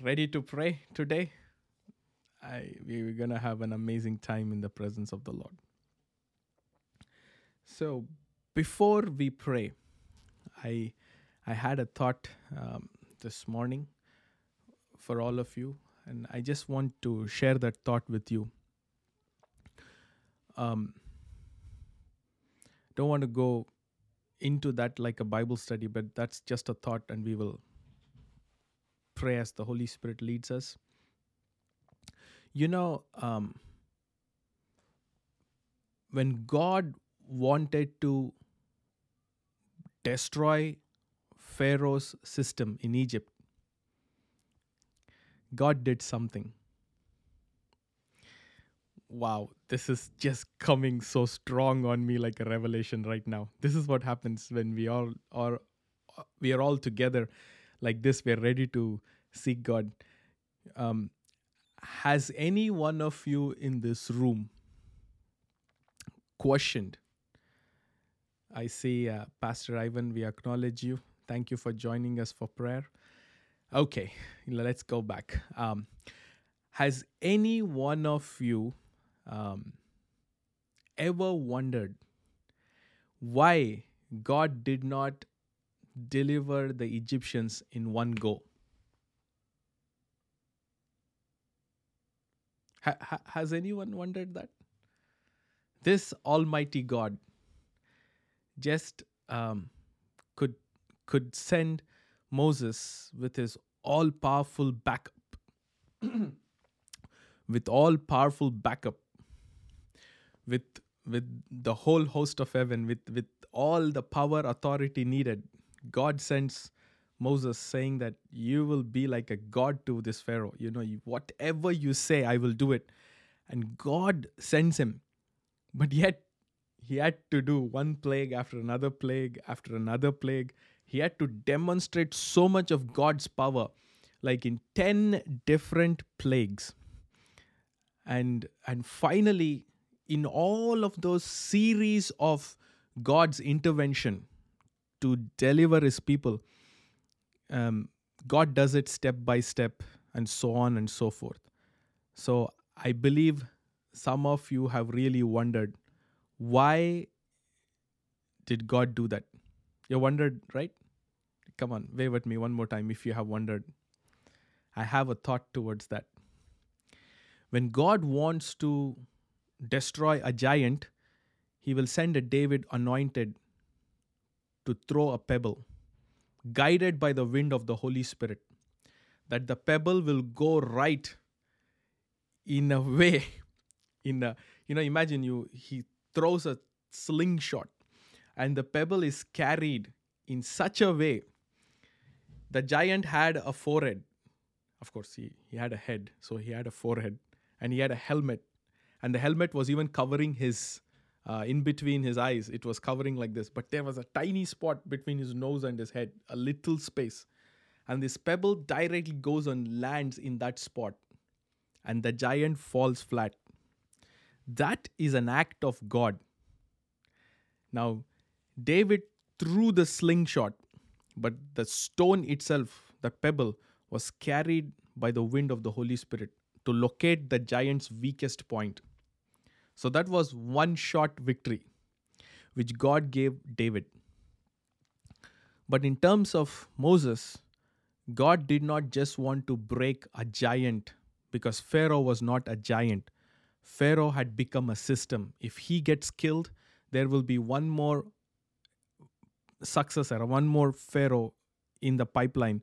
ready to pray today? I, we're going to have an amazing time in the presence of the Lord. So, before we pray, I, I had a thought um, this morning for all of you, and I just want to share that thought with you. Um, don't want to go into that like a Bible study, but that's just a thought, and we will pray as the Holy Spirit leads us. You know, um, when God wanted to destroy Pharaoh's system in Egypt, God did something. Wow, this is just coming so strong on me like a revelation right now. This is what happens when we all are we are all together like this. We're ready to seek God. Um, has any one of you in this room questioned? I see uh, Pastor Ivan, we acknowledge you. Thank you for joining us for prayer. Okay, let's go back. Um, has any one of you um, ever wondered why God did not deliver the Egyptians in one go? Ha- ha- has anyone wondered that? This Almighty God just um, could could send Moses with his all powerful backup, with all powerful backup, with with the whole host of heaven, with with all the power authority needed. God sends Moses saying that you will be like a god to this Pharaoh. You know, whatever you say, I will do it. And God sends him. But yet, he had to do one plague after another plague after another plague. He had to demonstrate so much of God's power, like in 10 different plagues. And, and finally, in all of those series of God's intervention to deliver his people, um, God does it step by step and so on and so forth. So I believe some of you have really wondered why did God do that? You wondered, right? Come on, wave at me one more time if you have wondered. I have a thought towards that. When God wants to destroy a giant, he will send a David anointed to throw a pebble guided by the wind of the Holy Spirit, that the pebble will go right in a way. In a, you know, imagine you he throws a slingshot, and the pebble is carried in such a way. The giant had a forehead. Of course, he, he had a head, so he had a forehead, and he had a helmet, and the helmet was even covering his uh, in between his eyes. It was covering like this, but there was a tiny spot between his nose and his head, a little space. And this pebble directly goes and lands in that spot, and the giant falls flat. That is an act of God. Now, David threw the slingshot, but the stone itself, the pebble, was carried by the wind of the Holy Spirit to locate the giant's weakest point. So that was one shot victory, which God gave David. But in terms of Moses, God did not just want to break a giant because Pharaoh was not a giant. Pharaoh had become a system. If he gets killed, there will be one more successor, one more Pharaoh in the pipeline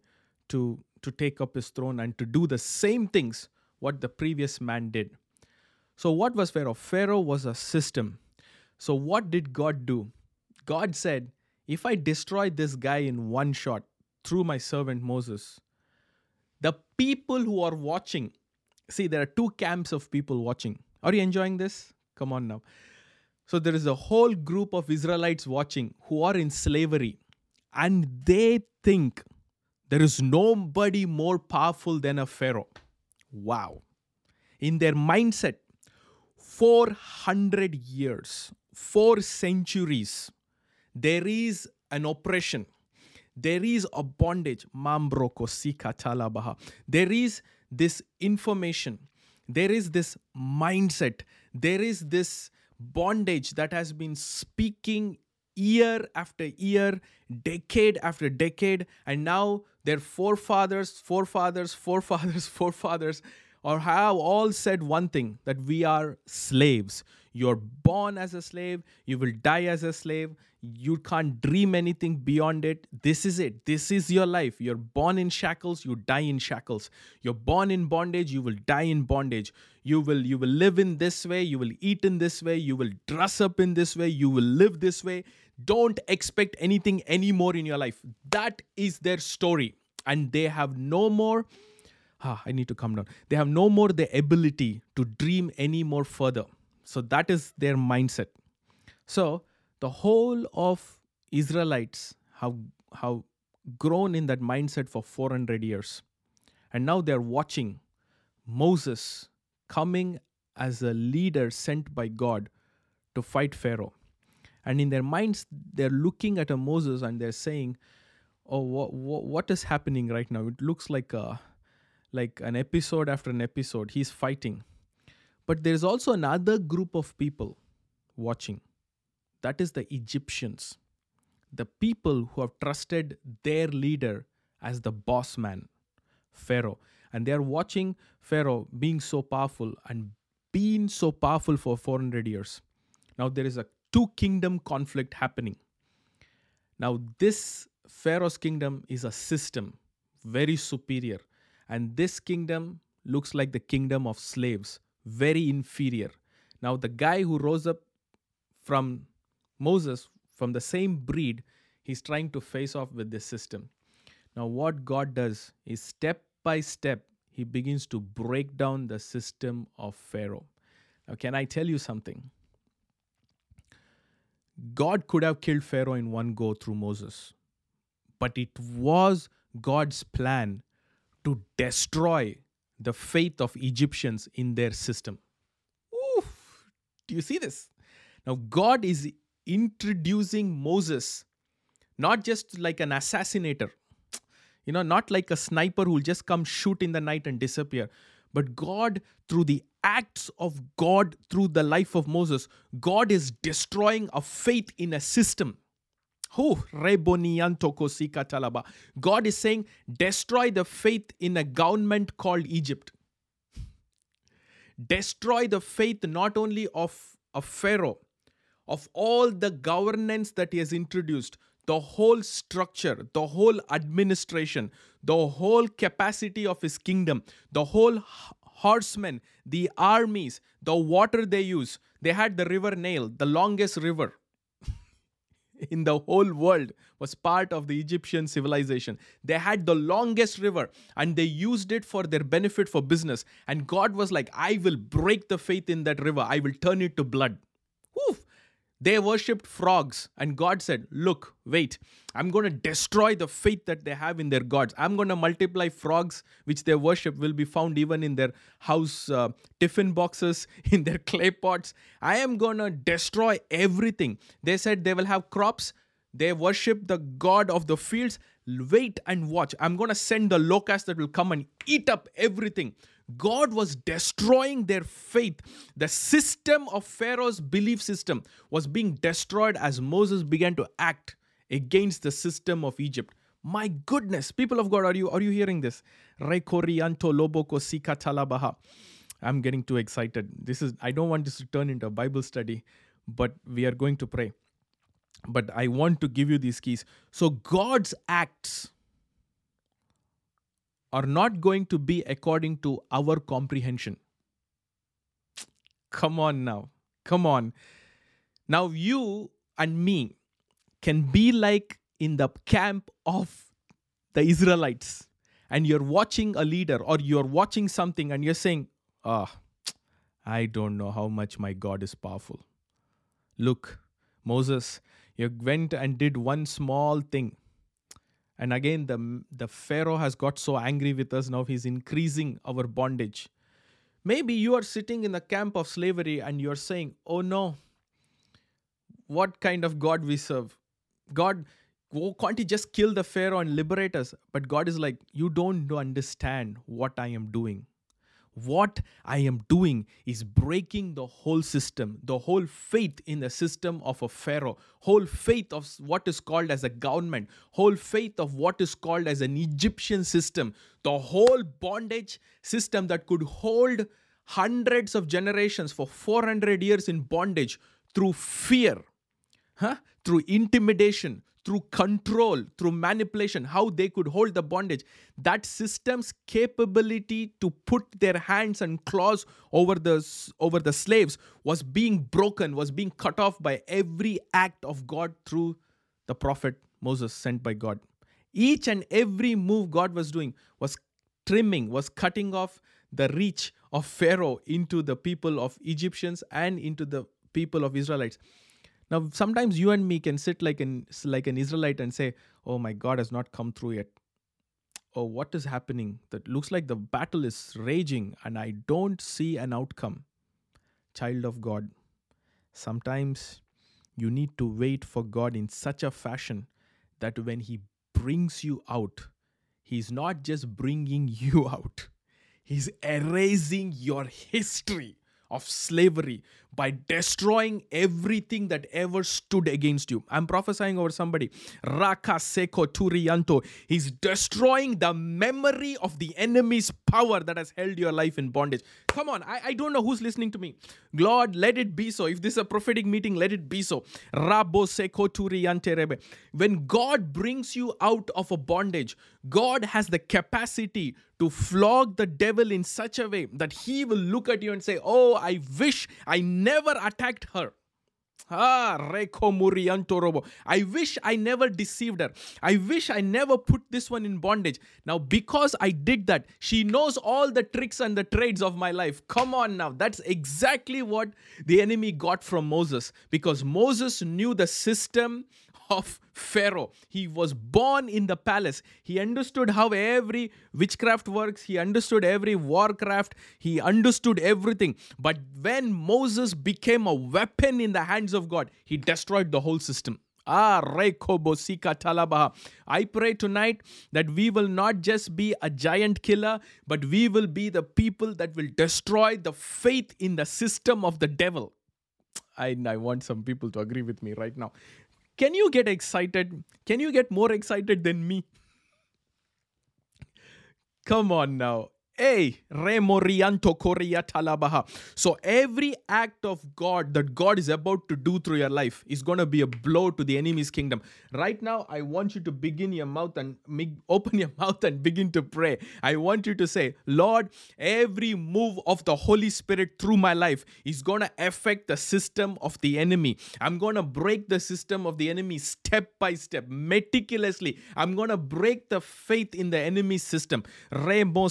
to, to take up his throne and to do the same things what the previous man did. So, what was Pharaoh? Pharaoh was a system. So, what did God do? God said, If I destroy this guy in one shot through my servant Moses, the people who are watching, see, there are two camps of people watching. Are you enjoying this? Come on now. So, there is a whole group of Israelites watching who are in slavery, and they think there is nobody more powerful than a Pharaoh. Wow. In their mindset, 400 years, four centuries, there is an oppression, there is a bondage. There is this information. There is this mindset. There is this bondage that has been speaking year after year, decade after decade, and now their forefathers, forefathers, forefathers, forefathers, or have all said one thing that we are slaves. You're born as a slave, you will die as a slave, you can't dream anything beyond it. This is it. This is your life. You're born in shackles, you die in shackles. You're born in bondage, you will die in bondage. You will you will live in this way, you will eat in this way, you will dress up in this way, you will live this way don't expect anything anymore in your life. That is their story. And they have no more, ah, I need to come down. They have no more the ability to dream any more further. So that is their mindset. So the whole of Israelites have, have grown in that mindset for 400 years. And now they're watching Moses coming as a leader sent by God to fight Pharaoh and in their minds they're looking at a moses and they're saying oh what, what, what is happening right now it looks like a like an episode after an episode he's fighting. But there's also another group of people watching. That is the egyptians. The people who have trusted their leader as the boss man pharaoh. And they are watching pharaoh being so powerful and being so powerful for 400 years. Now there is a two kingdom conflict happening. Now, this Pharaoh's kingdom is a system, very superior. And this kingdom looks like the kingdom of slaves, very inferior. Now, the guy who rose up from Moses, from the same breed, he's trying to face off with this system. Now, what God does is step by step, he begins to break down the system of Pharaoh. Now, can I tell you something? God could have killed Pharaoh in one go through Moses, but it was God's plan to destroy the faith of Egyptians in their system. Oof, do you see this? Now, God is introducing Moses not just like an assassinator, you know, not like a sniper who'll just come shoot in the night and disappear, but God, through the acts of God, through the life of Moses, God is destroying a faith in a system. God is saying, destroy the faith in a government called Egypt. Destroy the faith not only of a Pharaoh, of all the governance that he has introduced, the whole structure, the whole administration, the whole capacity of his kingdom, the whole horsemen, the armies, the water they use. They had the river Nile, the longest river in the whole world was part of the Egyptian civilization. They had the longest river and they used it for their benefit for business. And God was like, I will break the faith in that river, I will turn it to blood. They worshipped frogs, and God said, Look, wait, I'm going to destroy the faith that they have in their gods. I'm going to multiply frogs, which they worship, will be found even in their house uh, tiffin boxes, in their clay pots. I am going to destroy everything. They said they will have crops. They worship the God of the fields. Wait and watch. I'm going to send the locust that will come and eat up everything. God was destroying their faith. The system of Pharaoh's belief system was being destroyed as Moses began to act against the system of Egypt. My goodness, people of God, are you are you hearing this? I'm getting too excited. This is I don't want this to turn into a Bible study, but we are going to pray. But I want to give you these keys. So God's acts are not going to be according to our comprehension. Come on now. Come on. Now, you and me can be like in the camp of the Israelites, and you're watching a leader or you're watching something and you're saying, Ah, oh, I don't know how much my God is powerful. Look, Moses, you went and did one small thing and again, the, the Pharaoh has got so angry with us now, he's increasing our bondage. Maybe you are sitting in the camp of slavery and you're saying, Oh no, what kind of God we serve? God, oh, can't he just kill the Pharaoh and liberate us? But God is like, you don't understand what I am doing. What I am doing is breaking the whole system, the whole faith in the system of a Pharaoh, whole faith of what is called as a government, whole faith of what is called as an Egyptian system, the whole bondage system that could hold hundreds of generations for 400 years in bondage through fear, huh? through intimidation, through control, through manipulation, how they could hold the bondage. That system's capability to put their hands and claws over the, over the slaves was being broken, was being cut off by every act of God through the prophet Moses sent by God. Each and every move God was doing was trimming, was cutting off the reach of Pharaoh into the people of Egyptians and into the people of Israelites. Now, sometimes you and me can sit like an like an Israelite and say, "Oh, my God has not come through yet." Oh, what is happening? That looks like the battle is raging, and I don't see an outcome. Child of God, sometimes you need to wait for God in such a fashion that when He brings you out, He's not just bringing you out, He's erasing your history of slavery by destroying everything that ever stood against you. I'm prophesying over somebody. Raka Seko Turianto. He's destroying the memory of the enemy's power that has held your life in bondage. Come on, I, I don't know who's listening to me. Lord, let it be so. If this is a prophetic meeting, let it be so. Rabo Seko Turiante Rebe. When God brings you out of a bondage, God has the capacity to flog the devil in such a way that he will look at you and say, Oh, I wish I never attacked her. Ah, Reko Murianto Robo. I wish I never deceived her. I wish I never put this one in bondage. Now, because I did that, she knows all the tricks and the trades of my life. Come on now. That's exactly what the enemy got from Moses. Because Moses knew the system of Pharaoh. He was born in the palace. He understood how every witchcraft works. He understood every warcraft. He understood everything. But when Moses became a weapon in the hands of God, he destroyed the whole system. Ah, Rekobosika Talabaha. I pray tonight that we will not just be a giant killer, but we will be the people that will destroy the faith in the system of the devil. I, I want some people to agree with me right now. Can you get excited? Can you get more excited than me? Come on now. Talabaha. So every act of God that God is about to do through your life is going to be a blow to the enemy's kingdom. Right now, I want you to begin your mouth and open your mouth and begin to pray. I want you to say, Lord, every move of the Holy Spirit through my life is going to affect the system of the enemy. I'm going to break the system of the enemy step by step, meticulously. I'm going to break the faith in the enemy's system. Remo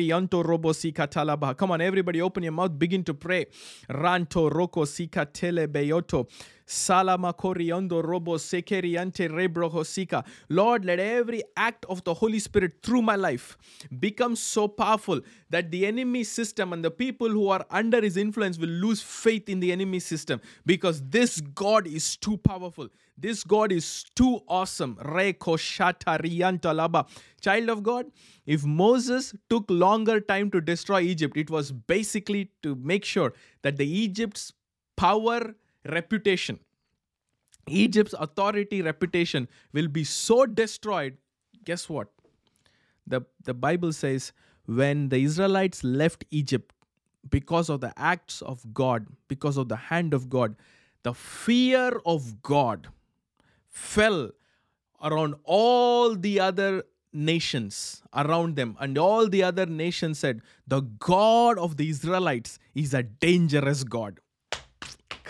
Rianto robo sika talaba. Come on, everybody, open your mouth, begin to pray. Ranto roko sika tele beyoto. Salama coriondo robo sekeriante rebrohosika. Lord, let every act of the Holy Spirit through my life become so powerful that the enemy system and the people who are under his influence will lose faith in the enemy system because this God is too powerful. This God is too awesome. Child of God, if Moses took longer time to destroy Egypt, it was basically to make sure that the Egypt's power reputation, Egypt's authority reputation will be so destroyed. Guess what? The, the Bible says when the Israelites left Egypt because of the acts of God, because of the hand of God, the fear of God fell around all the other nations around them and all the other nations said the god of the israelites is a dangerous god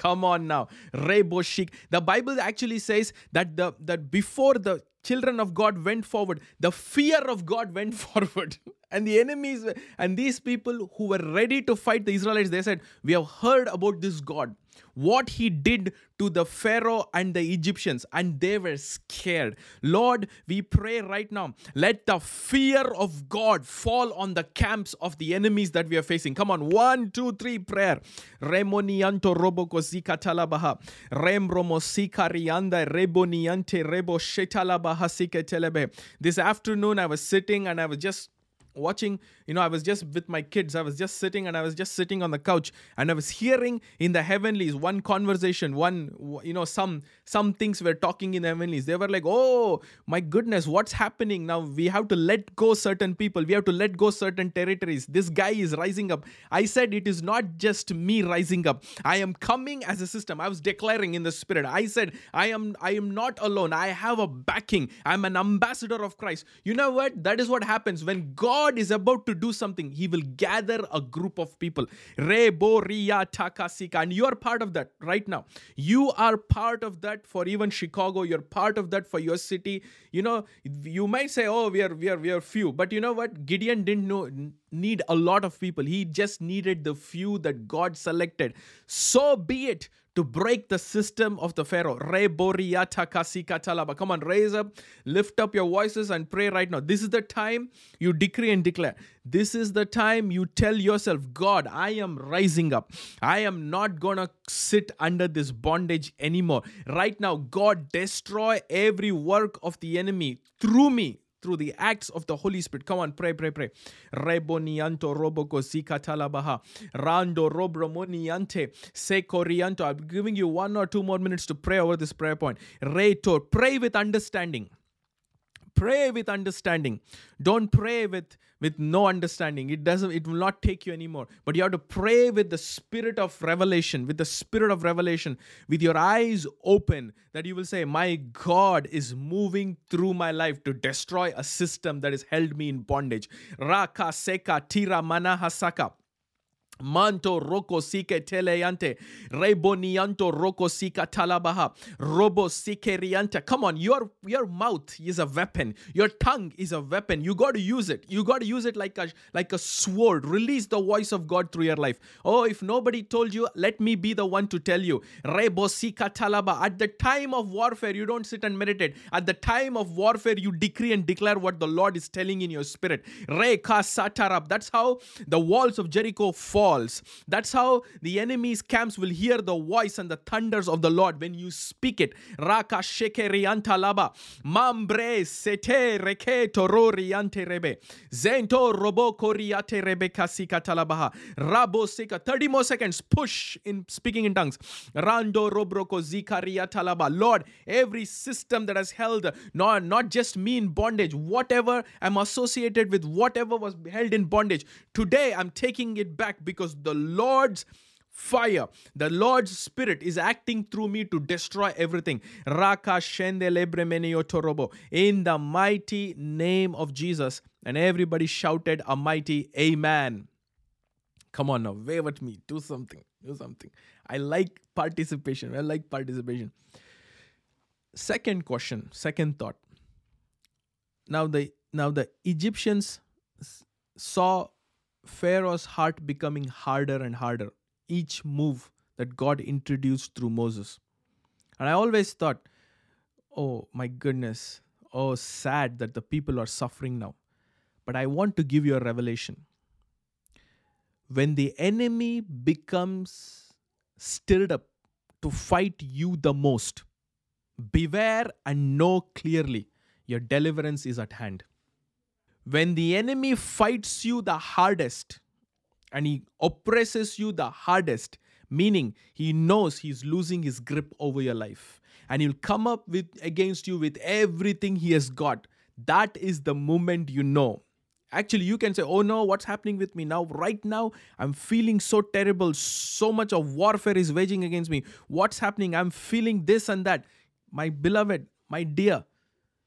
Come on now. Reboshik. The Bible actually says that the that before the children of God went forward, the fear of God went forward. And the enemies and these people who were ready to fight the Israelites, they said, We have heard about this God what he did to the Pharaoh and the Egyptians, and they were scared. Lord, we pray right now, let the fear of God fall on the camps of the enemies that we are facing. Come on, one, two, three, prayer. Remonianto roboko zikatalabaha. Remromosikarianda reboniante rebo shetalabaha siketelebe. This afternoon, I was sitting and I was just watching you know i was just with my kids. I was just sitting and i was just sitting on the couch and i was hearing in the heavenlies one conversation one you know some some things were talking in the heavenlies. They were like oh my goodness what's happening? Now we have to let go certain people. We have to let go certain territories. This guy is rising up. I said it is not just me rising up. I am coming as a system. I was declaring in the spirit. I said i am i am not alone. I have a backing. I'm an ambassador of christ. You know what? That is what happens when god God is about to do something, He will gather a group of people. Reboria Takasika. And you're part of that right now. You are part of that for even Chicago. You're part of that for your city. You know, you might say, oh, we are we are we are few. But you know what? Gideon didn't know need a lot of people. He just needed the few that God selected. So be it to break the system of the Pharaoh. Come on, raise up, lift up your voices and pray right now. This is the time you decree and declare. This is the time you tell yourself, God, I am rising up. I am not gonna sit under this bondage anymore. Right now, God, destroy every work of the enemy through me through the acts of the Holy Spirit. Come on, pray, pray, pray. Rebonianto roboko zikatalabaha. Rando robromoniante sekorianto. I'm giving you one or two more minutes to pray over this prayer point. Retor, pray with understanding pray with understanding. Don't pray with with no understanding. It doesn't it will not take you anymore. But you have to pray with the spirit of revelation with the spirit of revelation with your eyes open that you will say my god is moving through my life to destroy a system that has held me in bondage. Raka seka tira manahasaka Manto roko sike teleyante. Rebonianto roko sika talabaha. Robo sike riante. Come on, your your mouth is a weapon. Your tongue is a weapon. You got to use it. You got to use it like a like a sword. Release the voice of God through your life. Oh, if nobody told you, let me be the one to tell you. Rebo sika talaba. At the time of warfare, you don't sit and meditate. At the time of warfare, you decree and declare what the Lord is telling in your spirit. Re ka satarab. That's how the walls of Jericho fall falls. That's how the enemy's camps will hear the voice and the thunders of the Lord when you speak it. Raka shekerianta laba. Mambre sete reke tororiante rebe. Zento robo koriate rebe kasika talabaha. Rabo sika. 30 more seconds. Push in speaking in tongues. Rando robroko zikaria talaba. Lord, every system that has held not, not just me in bondage, whatever I'm associated with, whatever was held in bondage, today I'm taking it back because because the Lord's fire, the Lord's spirit is acting through me to destroy everything. Raka torobo. In the mighty name of Jesus. And everybody shouted a mighty Amen. Come on now, wave at me. Do something. Do something. I like participation. I like participation. Second question, second thought. Now the now the Egyptians saw Pharaoh's heart becoming harder and harder, each move that God introduced through Moses. And I always thought, oh my goodness, oh sad that the people are suffering now. But I want to give you a revelation. When the enemy becomes stirred up to fight you the most, beware and know clearly your deliverance is at hand when the enemy fights you the hardest and he oppresses you the hardest, meaning he knows he's losing his grip over your life and he'll come up with against you with everything he has got that is the moment you know. Actually you can say oh no what's happening with me now? Right now i'm feeling so terrible. So much of warfare is waging against me. What's happening? I'm feeling this and that. My beloved my dear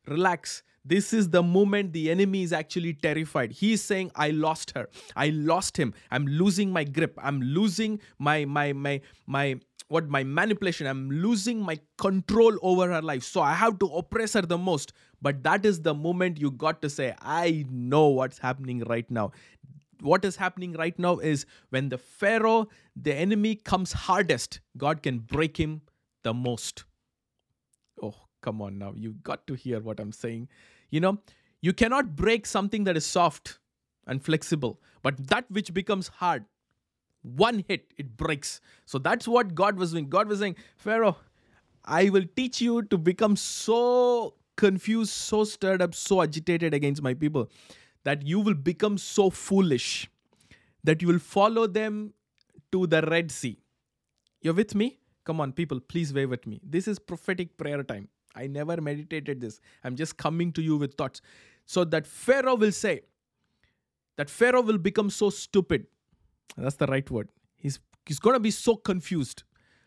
relax this is the moment the enemy is actually terrified. He's saying, I lost her. I lost him. I'm losing my grip. I'm losing my my my my what my manipulation. I'm losing my control over her life. So I have to oppress her the most. But that is the moment you got to say, I know what's happening right now. What is happening right now is when the Pharaoh, the enemy, comes hardest, God can break him the most. Oh, come on now. You got to hear what I'm saying. You know, you cannot break something that is soft and flexible, but that which becomes hard, one hit, it breaks. So that's what God was doing. God was saying, Pharaoh, I will teach you to become so confused, so stirred up, so agitated against my people that you will become so foolish that you will follow them to the Red Sea. You're with me? Come on, people, please wave at me. This is prophetic prayer time. I never meditated this. I'm just coming to you with thoughts. So that Pharaoh will say, that Pharaoh will become so stupid. That's the right word. He's, he's going to be so confused,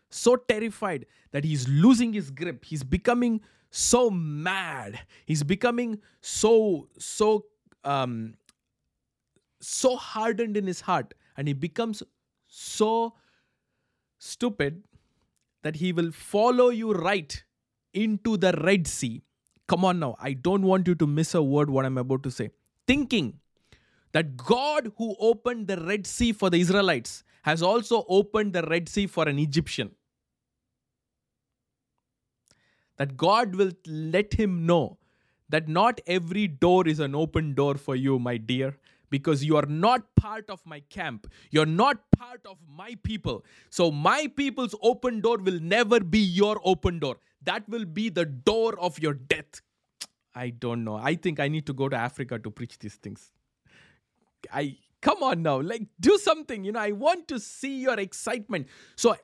so terrified that he's losing his grip. He's becoming so mad. He's becoming so, so, um, so hardened in his heart. And he becomes so stupid that he will follow you right into the Red Sea. Come on now, I don't want you to miss a word what I'm about to say. Thinking that God who opened the Red Sea for the Israelites has also opened the Red Sea for an Egyptian. That God will let him know that not every door is an open door for you, my dear because you are not part of my camp. You're not part of my people. So, my people's open door will never be your open door. That will be the door of your death. I don't know. I think I need to go to Africa to preach these things. I come on now, like do something. You know, I want to see your excitement. So,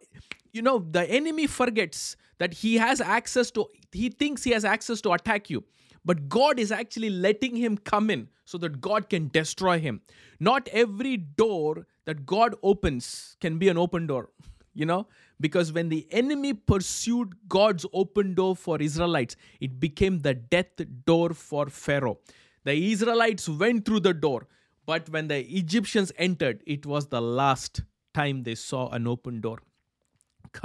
you know, the enemy forgets that he has access to, he thinks he has access to attack you. But God is actually letting him come in so that God can destroy him. Not every door that God opens can be an open door, you know, because when the enemy pursued God's open door for Israelites, it became the death door for Pharaoh. The Israelites went through the door, but when the Egyptians entered, it was the last time they saw an open door. So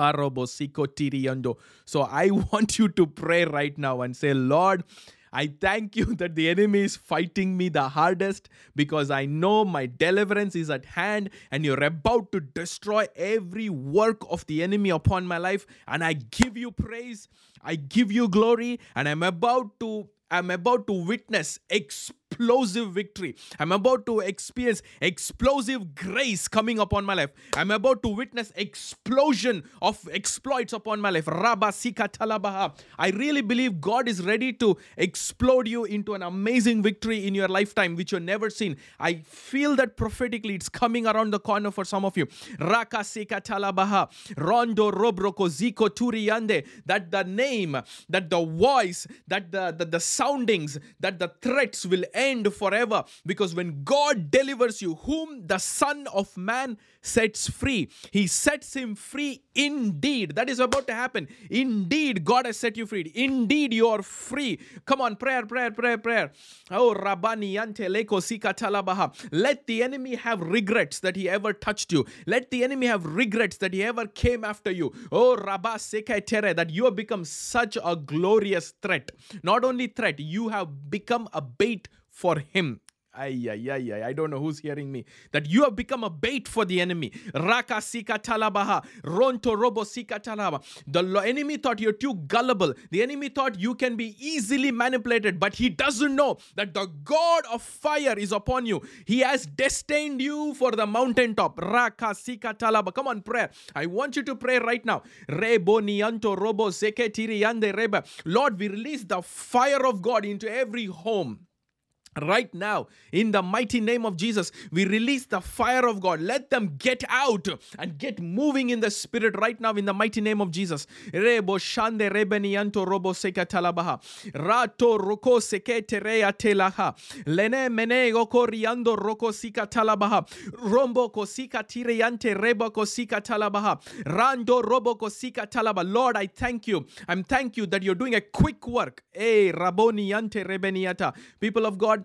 I want you to pray right now and say, Lord, I thank you that the enemy is fighting me the hardest because I know my deliverance is at hand and you're about to destroy every work of the enemy upon my life. And I give you praise, I give you glory, and I'm about to I'm about to witness explosive victory. I'm about to experience explosive grace coming upon my life. I'm about to witness explosion of exploits upon my life. Rabba Talabaha. I really believe God is ready to explode you into an amazing victory in your lifetime, which you've never seen. I feel that prophetically it's coming around the corner for some of you. Raka Sika Talabaha. Rondo Robroko Ziko Turiande. That the name, that the voice, that the, the, the soundings, that the threats will end forever. Because when God delivers you, whom the Son of Man sets free, he sets him free indeed. That is about to happen. Indeed, God has set you free. Indeed, you are free. Come on, prayer, prayer, prayer, prayer. Oh, Rabani Yante Leko Sika Talabaha. Let the enemy have regrets that he ever touched you. Let the enemy have regrets that he ever came after you. Oh, Rabba Seka Tere, that you have become such a glorious threat. Not only threat, you have become a bait for him. Ay, ay, ay, ay. I don't know who's hearing me. That you have become a bait for the enemy. Raka sika talabaha. Ronto robo sika talaba. The enemy thought you're too gullible. The enemy thought you can be easily manipulated, but he doesn't know that the God of fire is upon you. He has destined you for the mountaintop. Raka sika talaba. Come on, prayer. I want you to pray right now. Rebo nianto robo seketiri yande reba. Lord, we release the fire of God into every home Right now, in the mighty name of Jesus, we release the fire of God. Let them get out and get moving in the spirit right now in the mighty name of Jesus. Lord, I thank you. I'm thank you that you're doing a quick work. Eh, rebeniata. People of God,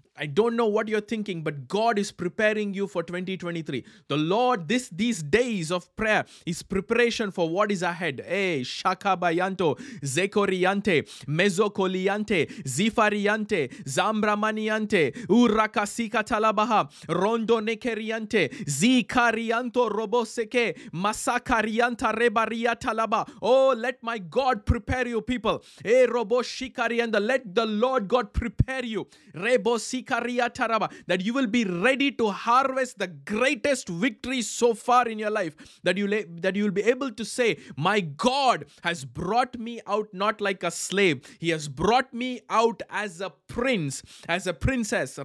I don't know what you're thinking, but God is preparing you for 2023. The Lord, this these days of prayer is preparation for what is ahead. Hey, Shakabayanto, Zekoriante, Mezokoliante, Zifariante, Zambramaniante, Urakasika Talabaha, Rondo Nekeriante, Zikarianto Roboseke, Masakarianta Rebaria Talaba. Oh, let my God prepare you, people. Hey, Roboshikarianda, let the Lord God prepare you. Rebosi that you will be ready to harvest the greatest victory so far in your life that you that you will be able to say my god has brought me out not like a slave. He has brought me out as a prince as a princess.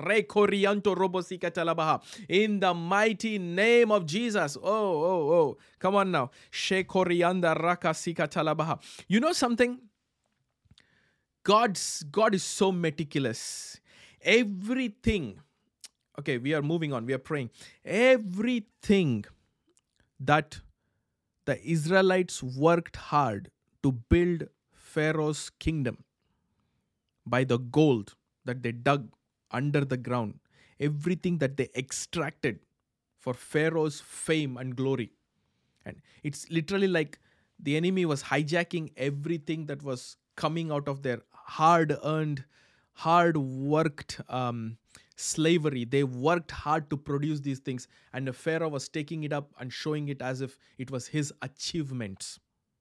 In the mighty name of jesus. Oh oh oh. Come on now. You know something? God's God is so meticulous everything. Okay we are moving on. We are praying. Everything that the israelites worked hard to build pharaoh's kingdom by the gold that they dug under the ground everything that they extracted for pharaoh's fame and glory. And it's literally like the enemy was hijacking everything that was coming out of their hard earned hard worked um, slavery. They worked hard to produce these things, and the Pharaoh was taking it up and showing it as if it was his achievements.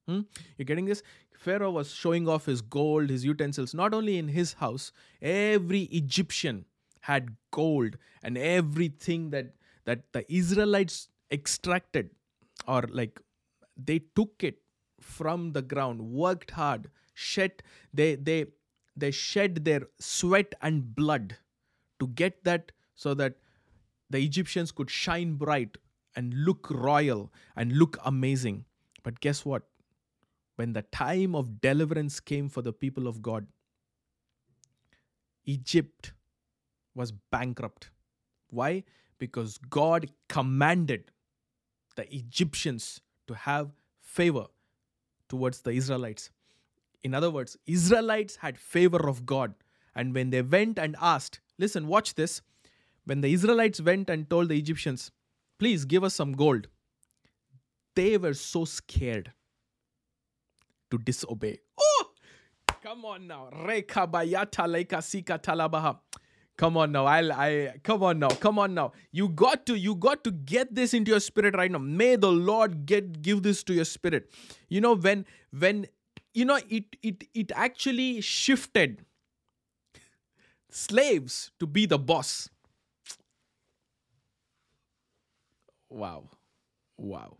Hmm? You're getting this? Pharaoh was showing off his gold, his utensils, not only in his house, every Egyptian had gold and everything that that the Israelites extracted or like they took it from the ground, worked hard, shed they they they shed their sweat and blood to get that so that the Egyptians could shine bright and look royal and look amazing. But guess what? When the time of deliverance came for the people of God, Egypt was bankrupt. Why? Because God commanded the Egyptians to have favor towards the Israelites. In other words, Israelites had favor of God. And when they went and asked, listen, watch this. When the Israelites went and told the Egyptians, please give us some gold, they were so scared to disobey. Oh, come on now. Come on now. I'll I come on now. Come on now. You got to you got to get this into your spirit right now. May the Lord get give this to your spirit. You know when when you know it it it actually shifted slaves to be the boss. Wow. Wow.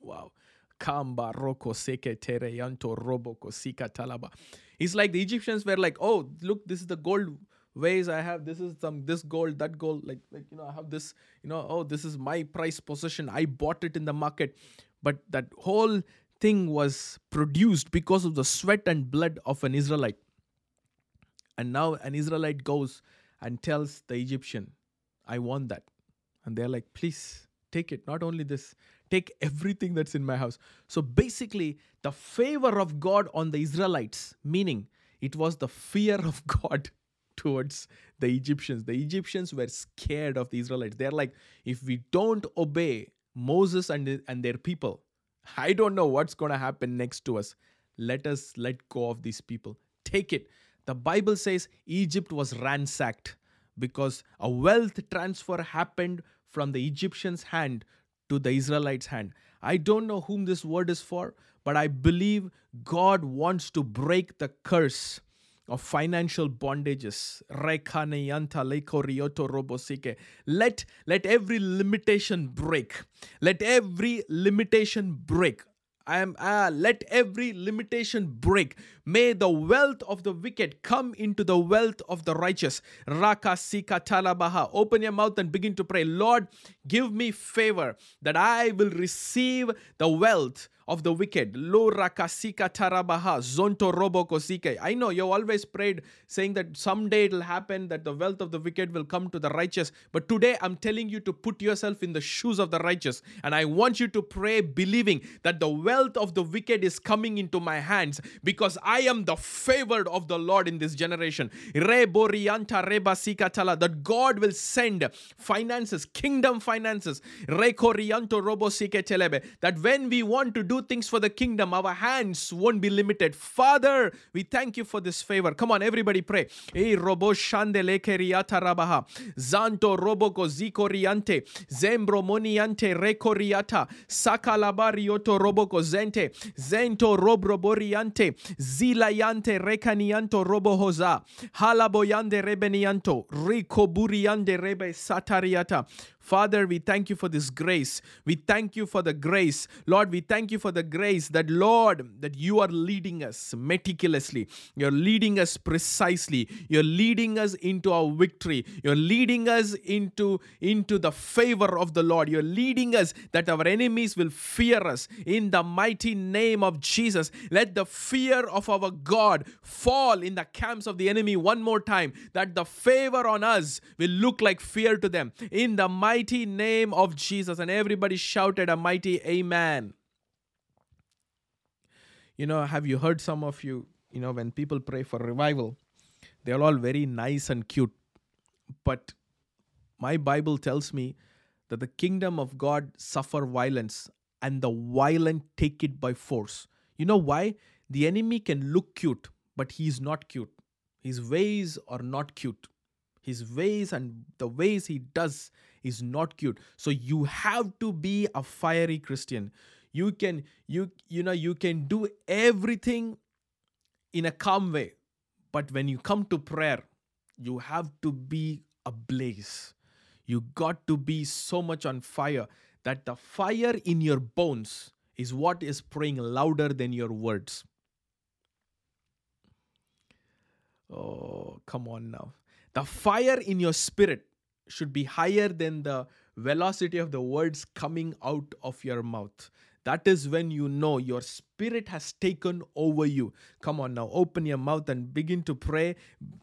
Wow. Kamba roko seke tere yanto robo kosika talaba. It's like the egyptians were like oh look this is the gold ways i have. This is some this gold that gold like like you know i have this you know oh this is my price possession i bought it in the market. But that whole thing was produced because of the sweat and blood of an Israelite. And now an Israelite goes and tells the Egyptian, I want that. And they're like, please take it. Not only this, take everything that's in my house. So basically, the favor of God on the Israelites, meaning it was the fear of God towards the Egyptians. The Egyptians were scared of the Israelites. They're like, if we don't obey Moses and, and their people, I don't know what's going to happen next to us. Let us let go of these people. Take it. The Bible says Egypt was ransacked because a wealth transfer happened from the Egyptians' hand to the Israelites' hand. I don't know whom this word is for, but I believe God wants to break the curse of financial bondages. Let, let every limitation break. Let every limitation break. I am ah, let every limitation break. May the wealth of the wicked come into the wealth of the righteous. Raka sika talabaha. Open your mouth and begin to pray. Lord, give me favor that I will receive the wealth of the wicked. Lo rakasika tarabaha, zonto robo kosike. I know you always prayed saying that someday it'll happen that the wealth of the wicked will come to the righteous. But today I'm telling you to put yourself in the shoes of the righteous. And I want you to pray believing that the wealth of the wicked is coming into my hands because I am the favored of the Lord in this generation. Sikatala, that God will send finances, kingdom finances. Robo that when we want to do things for the kingdom, our hands won't be limited. Father, we thank you for this favor. Come on, everybody pray. Hey, robo shandele keriata rabaha. Zanto robo ziko riante. Zembro moniante rekoriata. Sakalabarioto robo zente. Zento robroboriante. Zilayante rekanianto robo hoza. Halaboyande rebenianto. Rico buriande rebe satariata. Father, we thank you for this grace. We thank you for the grace. Lord, we thank you for the grace that, Lord, that you are leading us meticulously. You're leading us precisely. You're leading us into our victory. You're leading us into, into the favor of the Lord. You're leading us that our enemies will fear us. In the mighty name of Jesus, let the fear of our God fall in the camps of the enemy one more time, that the favor on us will look like fear to them. In the mighty mighty name of Jesus. And everybody shouted a mighty Amen. You know, have you heard some of you, you know, when people pray for revival, they're all very nice and cute. But my Bible tells me that the kingdom of God suffer violence and the violent take it by force. You know why? The enemy can look cute, but he is not cute. His ways are not cute. His ways and the ways he does is not cute. So you have to be a fiery Christian. You can you you know you can do everything in a calm way. But when you come to prayer, you have to be ablaze. You got to be so much on fire that the fire in your bones is what is praying louder than your words. Oh, come on now. The fire in your spirit should be higher than the velocity of the words coming out of your mouth. That is when you know your spirit has taken over you. Come on now, open your mouth and begin to pray.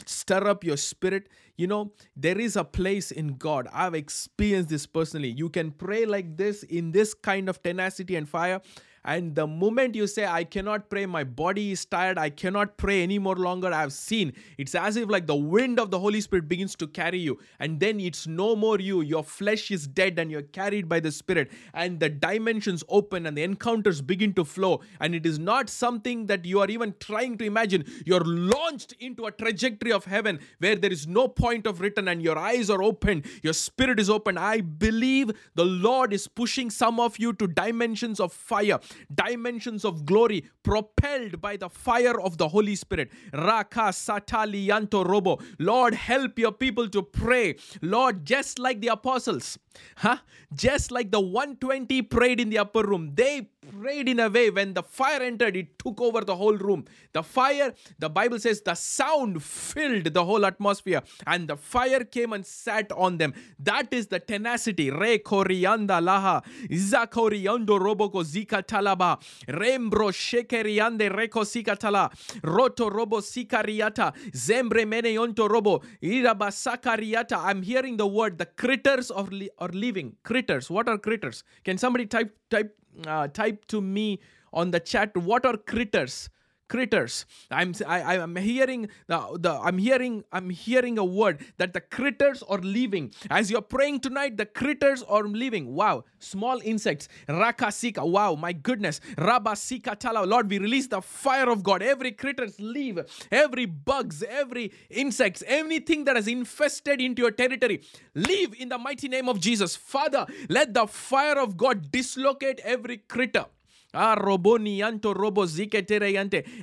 Stir up your spirit. You know, there is a place in God. I've experienced this personally. You can pray like this in this kind of tenacity and fire and the moment you say, I cannot pray, my body is tired, I cannot pray any more longer, I've seen, it's as if like the wind of the Holy Spirit begins to carry you. And then it's no more you. Your flesh is dead and you're carried by the Spirit. And the dimensions open and the encounters begin to flow. And it is not something that you are even trying to imagine. You're launched into a trajectory of heaven where there is no point of return and your eyes are open, your spirit is open. I believe the Lord is pushing some of you to dimensions of fire dimensions of glory propelled by the fire of the Holy Spirit. Raka Satalianto Robo. Lord, help your people to pray. Lord, just like the apostles, huh? Just like the 120 prayed in the upper room, they prayed in a way when the fire entered, it took over the whole room. The fire, the Bible says, the sound filled the whole atmosphere, and the fire came and sat on them. That is the tenacity. Re korianda laha, zakoriando roboko zika talaba, rembro shekeriande reko sika tala, roto robo sikariata, zembre meneonto robo, irabasakariata. I'm hearing the word, the critters of li- are living. Critters. What are critters? Can somebody type type uh, type to me on the chat what are critters critters. I'm I, i'm hearing the, the i'm hearing i'm hearing a word that the critters are leaving. As you're praying tonight the critters are leaving. Wow small insects. Rakasika wow my goodness. Rabasika tala. Lord we release the fire of god. Every critters leave. Every bugs every insects anything that has infested into your territory leave in the mighty name of jesus. Father let the fire of god dislocate every critter Ah.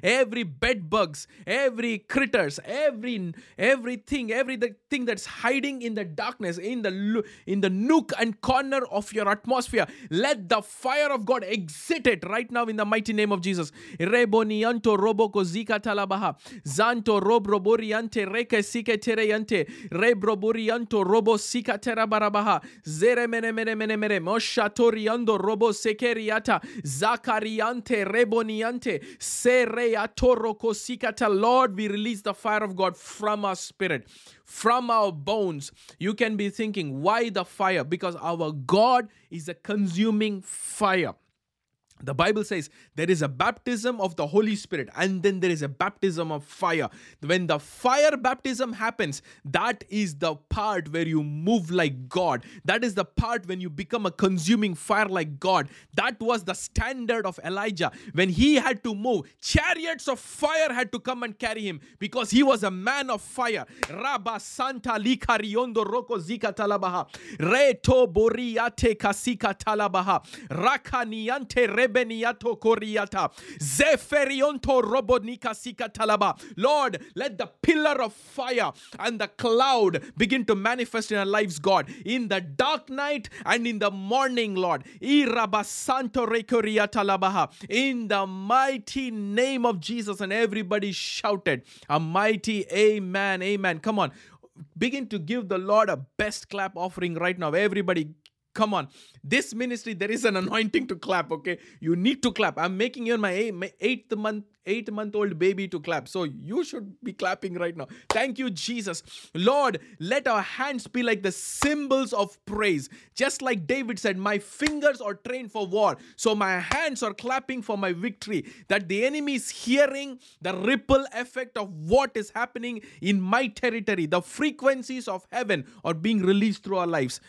Every bed bugs, every critters, every everything, everything that's hiding in the darkness, in the in the nook and corner of your atmosphere. Let the fire of God exit it right now in the mighty name of Jesus. Rebonianto robo kozika talabaha. Zanto robroboriante sikatera Zere mene mene mene mene. Moshatoriando robo sekeriata. Zakariante, Reboniante, Sereatoro Kosikata. Lord, we release the fire of God from our spirit, from our bones. You can be thinking, why the fire? Because our God is a consuming fire. The Bible says there is a baptism of the Holy Spirit and then there is a baptism of fire. When the fire baptism happens, that is the part where you move like God. That is the part when you become a consuming fire like God. That was the standard of Elijah. When he had to move, chariots of fire had to come and carry him because he was a man of fire. Rabba Santa Likariondo Roko Zika Talabaha. Reto Boriate Kasika Talabaha. Rakaniante rebeniato koriata. Zeferionto robonika talaba. Lord, let the pillar of fire and the cloud begin to manifest in our lives, God, in the dark night and in the morning, Lord. Irabasanto rekoriata labaha. In the mighty name of Jesus, and everybody shouted a mighty amen, amen. Come on begin to give the Lord a best clap offering right now. Everybody, come on. This ministry, there is an anointing to clap, okay? You need to clap. I'm making you my, my eighth month eight month old baby to clap. So you should be clapping right now. Thank you, Jesus. Lord, let our hands be like the symbols of praise. Just like David said, My fingers are trained for war. So my hands are clapping for my victory. That the enemy is hearing the ripple effect of what is happening in my territory. The frequencies of heaven are being released through our lives.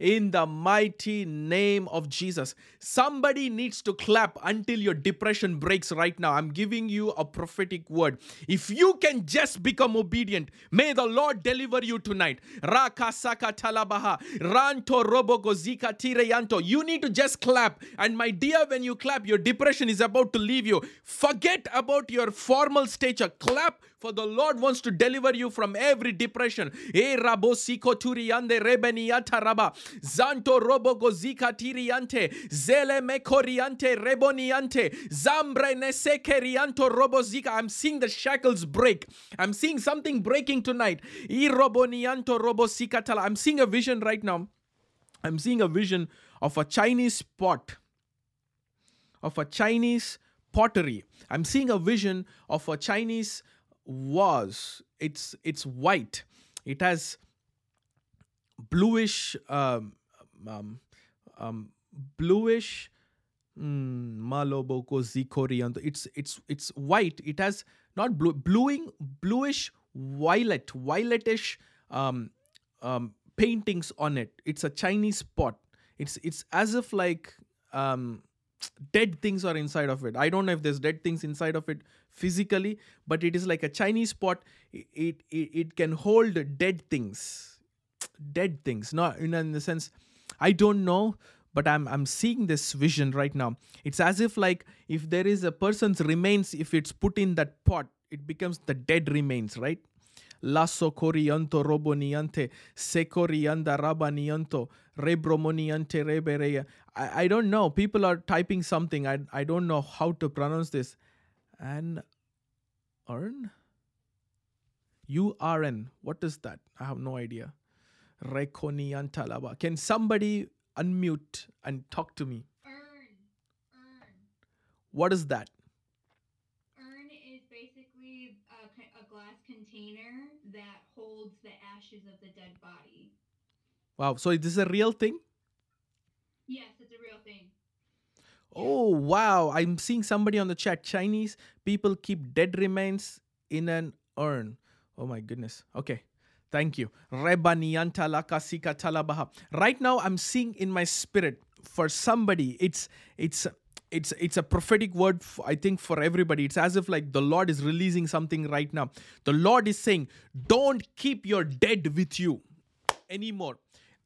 In the mighty name of Jesus. Somebody needs to clap until your depression breaks right now. I'm giving you a prophetic word. If you can just become obedient, may the Lord deliver you tonight. Raka Rakasaka talabaha. Ranto robogo zika tireyanto. You need to just clap. And my dear, when you clap, your depression is about to leave you. Forget about your formal stature. Clap for the Lord wants to deliver you from every depression. E rabo siko turiande rebeniata raba. Zanto robogo zika tiriante. Zele mekoriante reboni Zambre nesekerianto robozika. I'm seeing the shackles break. I'm seeing something breaking tonight. Irobonianto robosikatala. I'm seeing a vision right now. I'm seeing a vision of a Chinese pot. Of a Chinese pottery. I'm seeing a vision of a Chinese vase. It's it's white. It has bluish um, um, um, bluish Mm, Maloboko Zikorianto. It's it's it's white. It has not blue, bluing, bluish, violet, violetish um, um, paintings on it. It's a Chinese pot. It's it's as if like um, dead things are inside of it. I don't know if there's dead things inside of it physically, but it is like a Chinese pot. It it, it can hold dead things, dead things. Not in, in the sense, I don't know but i'm i'm seeing this vision right now. It's as if like if there is a person's remains if it's put in that pot it becomes the dead remains right? Lasso corianto roboniante secorianda rabanianto rebromoniante reberea I, I don't know. People are typing something. I, I don't know how to pronounce this. And urn urn what is that? I have no idea. Reconiantalaba can somebody unmute and talk to me. Urn. Urn. What is that? Urn is basically a, a glass container that holds the ashes of the dead body. Wow. So is this a real thing? Yes, it's a real thing. Oh, wow. I'm seeing somebody on the chat. Chinese people keep dead remains in an urn. Oh, my goodness. Okay. Thank you. Right now, I'm seeing in my spirit for somebody, it's it's it's it's a prophetic word for, i think for everybody. It's as if like the lord is releasing something right now. The lord is saying don't keep your dead with you anymore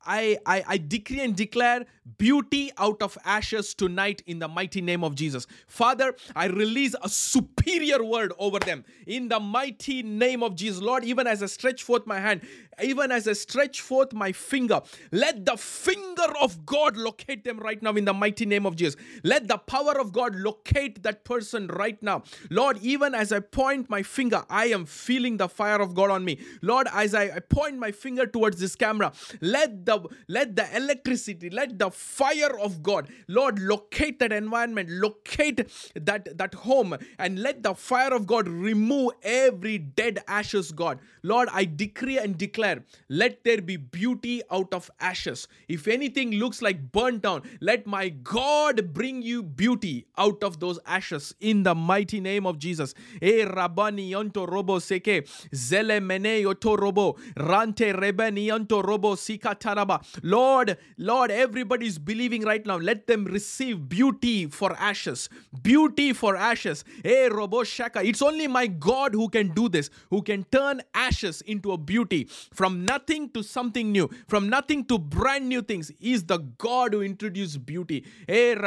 I, I, I decree and declare beauty out of ashes tonight in the mighty name of Jesus. Father, I release a superior word over them in the mighty name of Jesus. Lord, even as I stretch forth my hand, even as I stretch forth my finger, let the finger of God locate them right now in the mighty name of Jesus. Let the power of God locate that person right now. Lord, even as I point my finger, I am feeling the fire of God on me. Lord, as I point my finger towards this camera, let the let the electricity, let the fire of God, Lord, locate that environment, locate that that home, and let the fire of God remove every dead ashes, God. Lord, I decree and declare, let there be beauty out of ashes. If anything looks like burnt down, let my God bring you beauty out of those ashes in the mighty name of Jesus. E rabani yonto robo seke zele mene yoto robo rante rebeni yonto robo sikataraba. Lord, Lord, everybody's believing right now. Let them receive beauty for ashes. Beauty for ashes. E robo shaka. It's only my God who can do this, who can turn ashes into a beauty from nothing to something new, from nothing to brand new things. He's the God who introduced beauty. In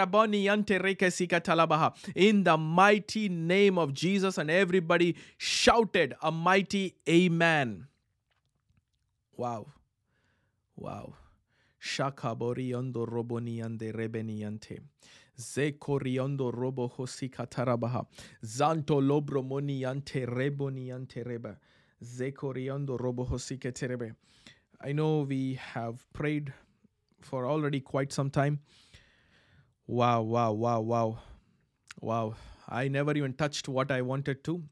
the mighty name of Jesus, and everybody shouted a mighty Amen. Wow. Wow. Shakaboriando roboniande rebeniante. Zekoriondo robo hosikatarabaha. Zanto lobro moniante reboniante reba. I know we have prayed for already quite some time. Wow, wow, wow, wow. Wow. I never even touched what I wanted to.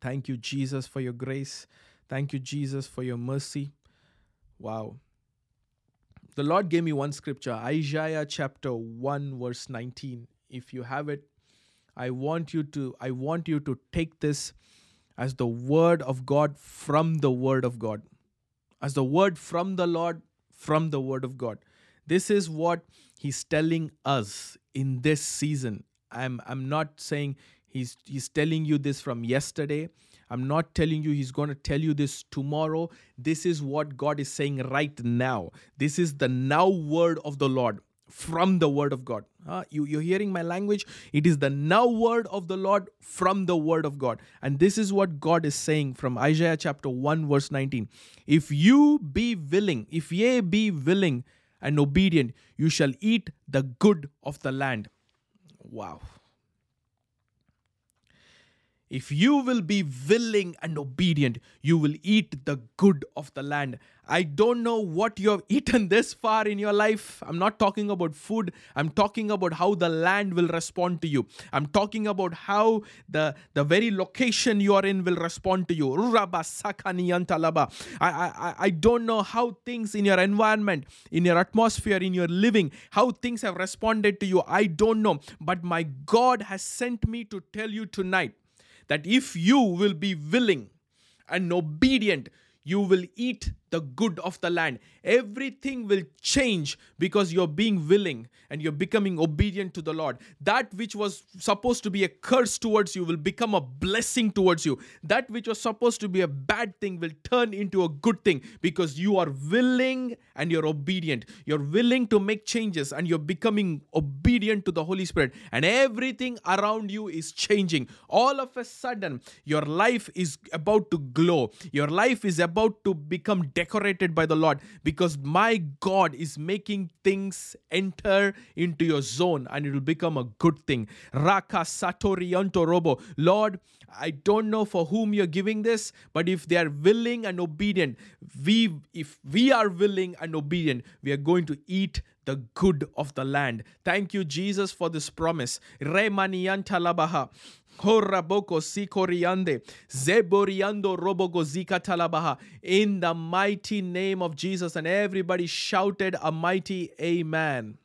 Thank you, Jesus, for your grace. Thank you, Jesus, for your mercy. Wow. The Lord gave me one scripture, Isaiah chapter 1 verse 19. If you have it, I want you to I want you to take this as the word of God from the word of God. As the word from the Lord from the word of God. This is what he's telling us in this season. I'm I'm not saying he's he's telling you this from yesterday. I'm not telling you he's going to tell you this tomorrow. This is what God is saying right now. This is the now word of the Lord from the word of God. Uh, you, you're hearing my language? It is the now word of the Lord from the word of God. And this is what God is saying from Isaiah chapter 1, verse 19. If you be willing, if ye be willing and obedient, you shall eat the good of the land. Wow. If you will be willing and obedient, you will eat the good of the land. I don't know what you have eaten this far in your life. I'm not talking about food. I'm talking about how the land will respond to you. I'm talking about how the, the very location you are in will respond to you. I, I, I don't know how things in your environment, in your atmosphere, in your living, how things have responded to you. I don't know. But my God has sent me to tell you tonight that if you will be willing and obedient, you will eat the good of the land. Everything will change because you're being willing and you're becoming obedient to the Lord. That which was supposed to be a curse towards you will become a blessing towards you. That which was supposed to be a bad thing will turn into a good thing because you are willing and you're obedient. You're willing to make changes and you're becoming obedient to the Holy Spirit, and everything around you is changing. All of a sudden, your life is about to glow. Your life is about to become decorated by the Lord because my God is making things enter into your zone and it will become a good thing. Raka Satorianto Robo. Lord, I don't know for whom you're giving this, but if they are willing and obedient, we if we are willing and obedient, we are going to eat the good of the land. Thank you, Jesus, for this promise. Remanianta Sikoriande, zeboriando. In the mighty name of Jesus, and everybody shouted a mighty Amen.